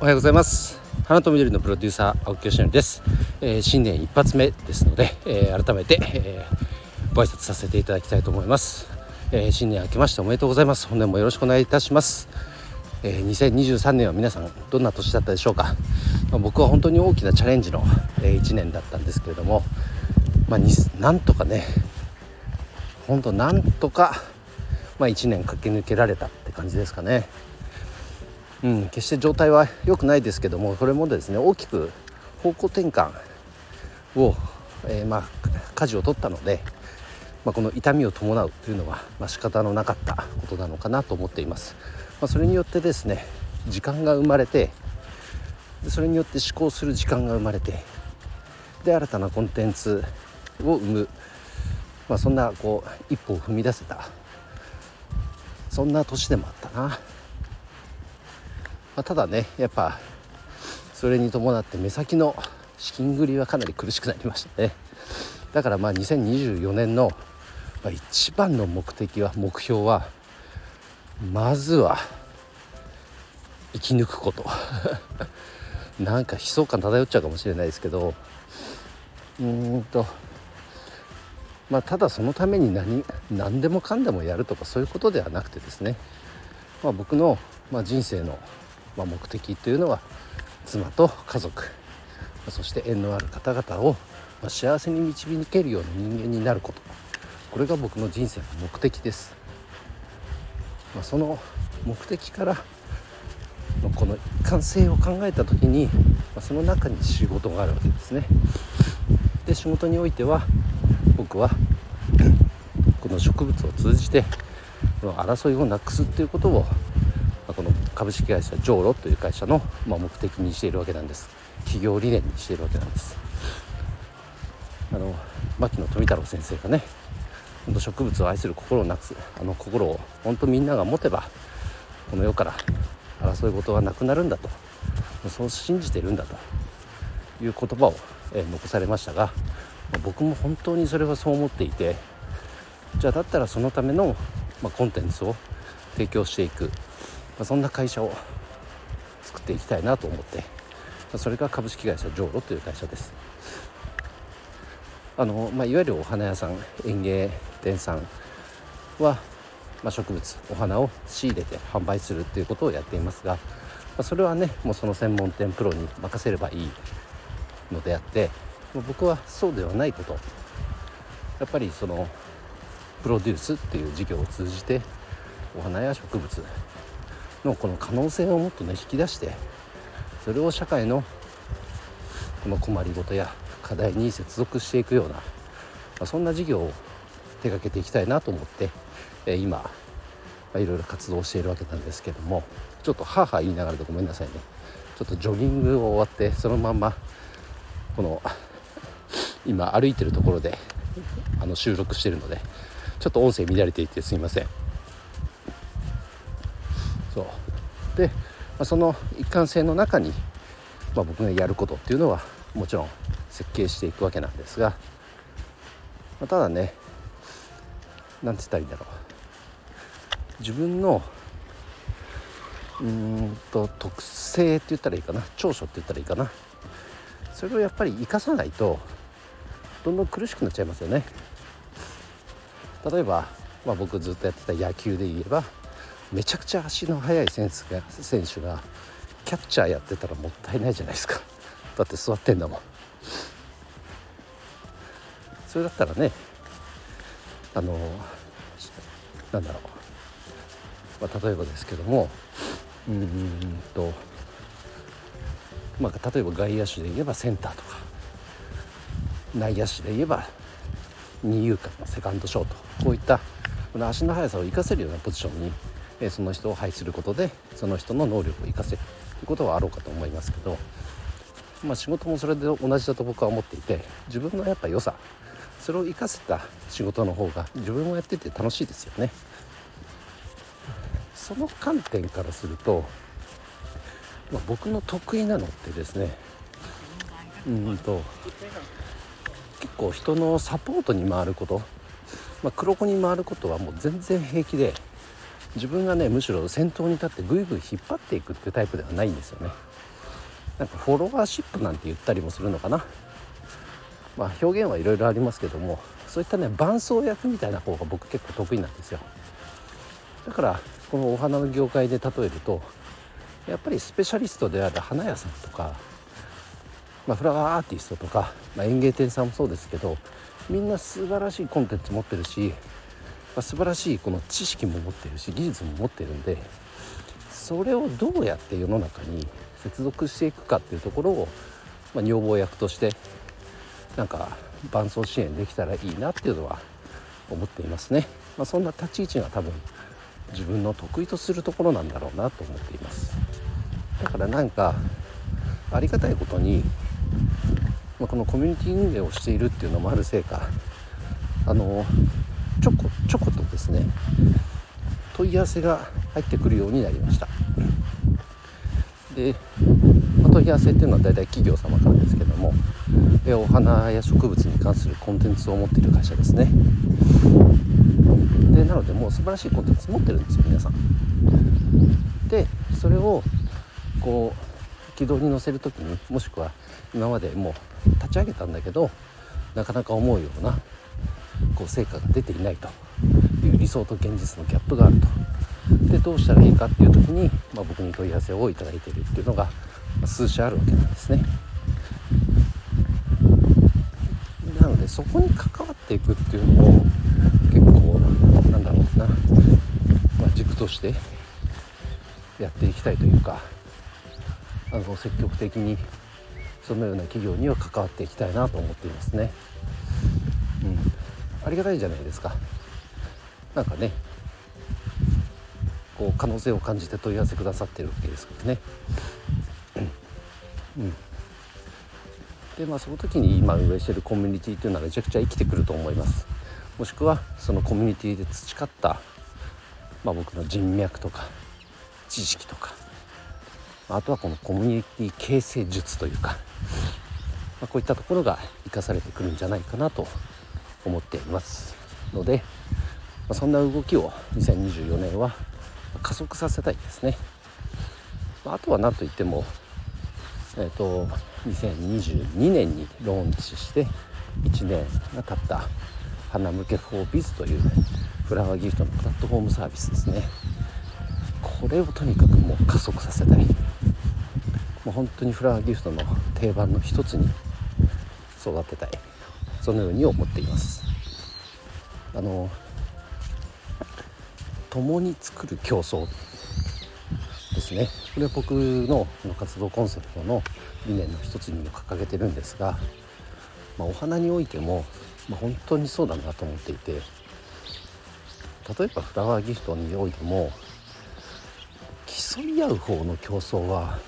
おはようございます。花と緑のプロデューサー青木よしのりです、えー、新年一発目ですので、えー、改めて、えー、ご挨拶させていただきたいと思います、え新年明けましておめでとうございます。本年もよろしくお願いいたします、え2023年は皆さんどんな年だったでしょうか、まあ、僕は本当に大きなチャレンジの、え1年だったんですけれどもまあ、なんとかね本当なんとかまあ、1年駆け抜けられたって感じですかね。うん、決して状態は良くないですけどもこれもですね大きく方向転換を、えー、まあ舵を取ったので、まあ、この痛みを伴うというのは、まあ、仕方のなかったことなのかなと思っています。まあ、それによってですね時間が生まれてそれによって思考する時間が生まれてで新たなコンテンツを生む、まあ、そんなこう一歩を踏み出せたそんな年でもあったな。まあ、ただねやっぱそれに伴って目先の資金繰りはかなり苦しくなりましたね。だからまあ2024年の、一番の目的は目標はまずは生き抜くこと。なんか悲壮感漂っちゃうかもしれないですけどうんとまあただそのために何何でもかんでもやるとかそういうことではなくてですね、まあ、僕の、まあ、人生のまあ、目的というのは妻と家族。そして縁のある方々を幸せに導けるような人間になること。これが僕の人生の目的です、まあ、その目的からこの一貫性を考えた時に、まあ、その中に仕事があるわけですね。で仕事においては僕はこの植物を通じて争いをなくすっていうことを株式会社ジョーロという会社の、ま目的にしているわけなんです。企業理念にしているわけなんです。あの牧野富太郎先生がね本当植物を愛する心をなくすあの心を本当みんなが持てばこの世から争い事はなくなるんだと。そう信じてるんだと。いう言葉を、え残されましたが僕も本当にそれはそう思っていてじゃあだったらそのための、まコンテンツを提供していく。ま、そんな会社を作っていきたいなと思って、ま、それが株式会社ジョーロという会社です。あの、まあ、いわゆるお花屋さん園芸店さんは、まあ、植物お花を仕入れて販売するっていうことをやっていますが、まあ、それはねもうその専門店プロに任せればいいのであって僕はそうではないことやっぱりそのプロデュースっていう事業を通じてお花や植物のこの可能性をもっとね引き出してそれを社会のこの困りごとや課題に接続していくような、ま、そんな事業を手掛けていきたいなと思って、え、今、まあ、いろいろ活動しているわけなんですけどもちょっとはあはあ言いながらでごめんなさいね。ちょっとジョギングを終わってそのまんまこの今歩いてるところであの収録してるのでちょっと音声乱れていてすいません。そう。で、まあ、その一貫性の中に、まあ、僕がやることっていうのはもちろん設計していくわけなんですが、まあ、ただね何て言ったらいいんだろう。自分のうんと特性って言ったらいいかな長所って言ったらいいかな。それをやっぱり生かさないとどんどん苦しくなっちゃいますよね。例えば、まあ、僕ずっとやってた野球で言えばめちゃくちゃ足の速い選手が選手がキャッチャーやってたらもったいないじゃないですか。だって座ってんだもん。それだったらねあのなんだろう、まあ、例えばですけどもうんとまあ例えば外野手で言えばセンターとか内野手で言えば二遊間セカンドショートこういったこの足の速さを生かせるようなポジションにえその人を配することでその人の能力を生かせるということはあろうかと思いますけど、まあ、仕事もそれで同じだと僕は思っていて自分のやっぱ良さそれを生かせた仕事の方が自分もやってて楽しいですよね。その観点からすると、まあ、僕の得意なのってですねうんと結構人のサポートに回ること、まあ、黒子に回ることはもう全然平気で自分がねむしろ先頭に立ってぐいぐい引っ張っていくっていうタイプではないんですよね。なんかフォロワーシップなんて言ったりもするのかな。まあ表現はいろいろありますけどもそういったね伴走役みたいな方が僕結構得意なんですよ。だからこのお花の業界で例えるとやっぱりスペシャリストである花屋さんとか、まあ、フラワーアーティストとか、まあ、園芸店さんもそうですけどみんな素晴らしいコンテンツ持ってるし、あ、素晴らしいこの知識も持ってるし技術も持ってるんでそれをどうやって世の中に接続していくかっていうところを、まあ、女房役としてなんか伴走支援できたらいいなっていうのは思っていますね、まあ、そんな立ち位置が多分自分の得意とするところなんだろうなと思っています。だからなんかありがたいことに、まあ、このコミュニティ運営をしているっていうのもあるせいかあのちょことですね問い合わせが入ってくるようになりました。で、まあ、問い合わせっていうのは大体企業様からですけどもお花や植物に関するコンテンツを持っている会社ですね。でなのでもう素晴らしいコンテンツ持ってるんですよ皆さん。でそれをこう軌道に乗せる時にもしくは今までもう立ち上げたんだけどなかなか思うようなこう成果が出ていないと。理想と現実のギャップがあるとでどうしたらいいかっていう時に、まあ、僕に問い合わせをいただいているっていうのが数社あるわけなんですねなのでそこに関わっていくっていうのを結構なんだろうな、まあ、軸としてやっていきたいというかあの積極的にそのような企業には関わっていきたいなと思っていますね。うん、ありがたいじゃないですか。なんかねこう可能性を感じて問い合わせくださってるわけですからね。うん、でまあその時に今運営してるコミュニティっていうのはめちゃくちゃ生きてくると思います。もしくはそのコミュニティで培った、まあ、僕の人脈とか知識とかあとはこのコミュニティ形成術というか、まあ、こういったところが生かされてくるんじゃないかなと思っていますので、あ、そんな動きを2024年は加速させたいですね、まあ、あとは何といってもえっ、ー、と2022年にローンチして1年が経った花向けフォービズというフラワーギフトのプラットフォームサービスですね。これをとにかくもう加速させたい。もう本当にフラワーギフトの定番の一つに育てたい。そのように思っています。あの共に作る競争ですね。これは僕の活動コンセプトの理念の一つにも掲げてるんですが、まあ、お花においても、まあ、本当にそうだなと思っていて例えばフラワーギフトにおいても競い合う方の競争は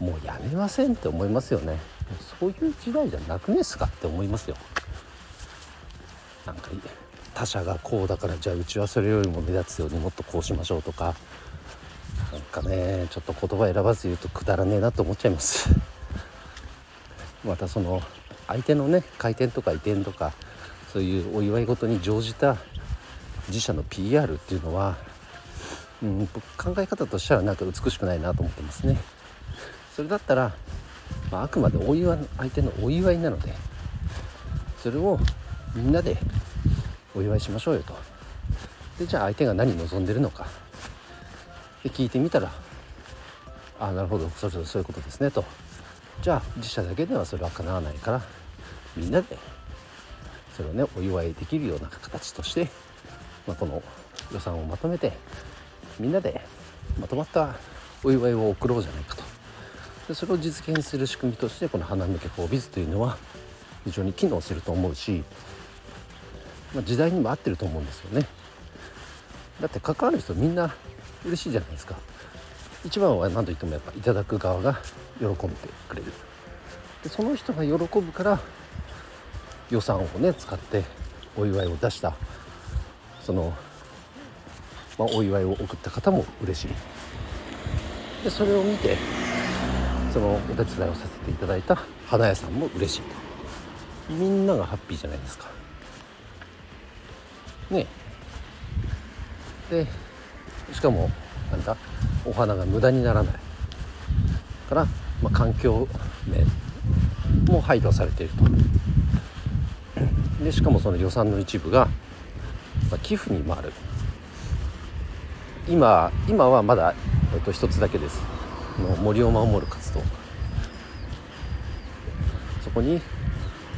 もうやめませんって思いますよね。そういう時代じゃなくねすかって思いますよ。なんかいい他者がこうだからじゃあうちはそれよりも目立つようにもっとこうしましょうとかなんかねちょっと言葉選ばず言うとくだらねえなと思っちゃいます。またその相手のね回転とか移転とかそういうお祝い事に乗じた自社の PR っていうのは、うん、考え方としてはなんか美しくないなと思ってますね。それだったら、まあ、あくまでお祝い相手のお祝いなのでそれをみんなでお祝いしましょうよと。でじゃあ相手が何望んでるのか。で聞いてみたら「ああなるほどそれぞれそういうことですね」と。じゃあ自社だけではそれは叶わないからみんなでそれをねお祝いできるような形として、まあ、この予算をまとめてみんなでまとまったお祝いを送ろうじゃないかと。でそれを実現する仕組みとしてこの花向けフォービズというのは非常に機能すると思うし、まあ、時代にも合ってると思うんですよね。だって関わる人みんな嬉しいじゃないですか。一番は何といってもやっぱいただく側が喜んでくれる。でその人が喜ぶから予算をね使ってお祝いを出した。その、まあ、お祝いを送った方も嬉しい。でそれを見てそのお手伝いをさせていただいた花屋さんも嬉しいと。みんながハッピーじゃないですか。ね。でしかもなんだ？お花が無駄にならない。からまあ、環境面も配慮されていると。でしかもその予算の一部が、まあ、寄付に回る。今今はまだ、えっと、一つだけです。の森を守る活動。そこに、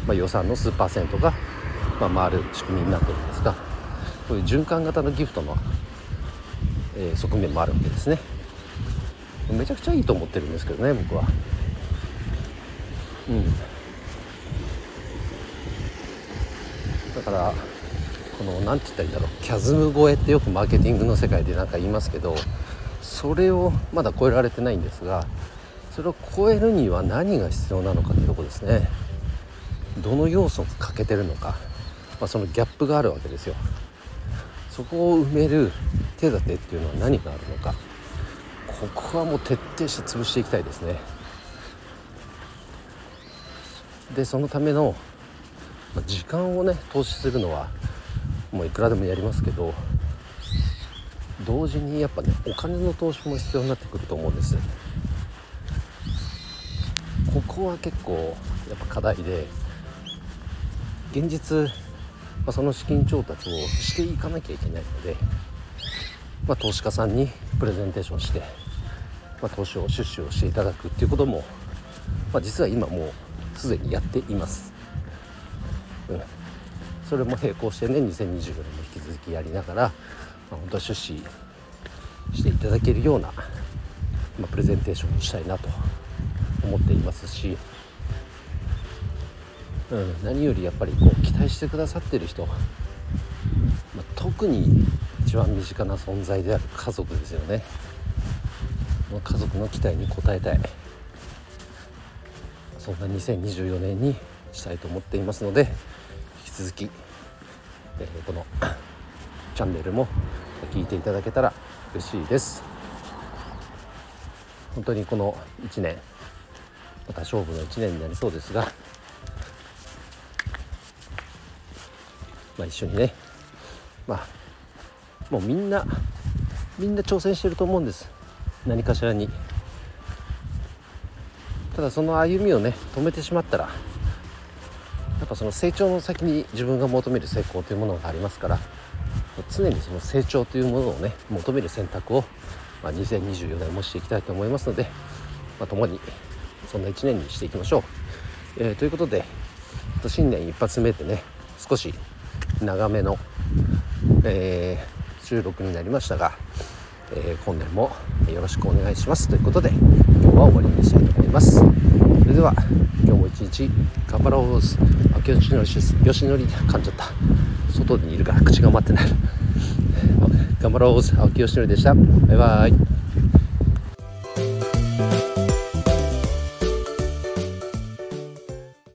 まあ、予算の数パーセントが、まあ、回る仕組みになってるんですが。こういう循環型のギフトの、えー、側面もあるわけですね。めちゃくちゃいいと思ってるんですけどね僕は。うん。だからこの何て言ったらいいんだろう。キャズム超えってよくマーケティングの世界で何か言いますけどそれをまだ超えられてないんですがそれを超えるには何が必要なのかってとこですね。どの要素が欠けてるのか、まあ、そのギャップがあるわけですよ。そこを埋める手立てっていうのは何があるのか。ここはもう徹底して潰していきたいですね。でそのための時間をね投資するのはもういくらでもやりますけど同時にやっぱねお金の投資も必要になってくると思うんです。ここは結構やっぱ課題で現実、ま、その資金調達をしていかなきゃいけないので、ま、投資家さんにプレゼンテーションして、ま、投資を出資をしていただくっていうことも、ま、実は今もうすでにやっています。うんそれも並行してね2024年も引き続きやりながら、まあ、本当は出資していただけるような、まあ、プレゼンテーションをしたいなと思っていますし、うん、何よりやっぱりこう期待してくださってる人、まあ、特に一番身近な存在である家族ですよね。家族の期待に応えたい。そんな2024年にしたいと思っていますので引き続き、えー、この チャンネルも聞いていただけたら嬉しいです。本当にこの1年また勝負の1年になりそうですが、まあ、一緒にね。まあもうみんなみんな挑戦してると思うんです。何かしらに。ただその歩みをね止めてしまったらやっぱその成長の先に自分が求める成功というものがありますから常にその成長というものをね求める選択を、まあ、2024年もしていきたいと思いますので、まあ、共にそんな1年にしていきましょう。えー、ということで新年一発目でね少し長めの、えー、収録になりましたが、えー、今年もよろしくお願いしますということで今日は終わりにしたいと思います。それでは今日も一日頑張ろう秋吉の吉典噛んじゃった。外にいるから口が待ってない。頑張ろう青木よしのりでした。バイバイ。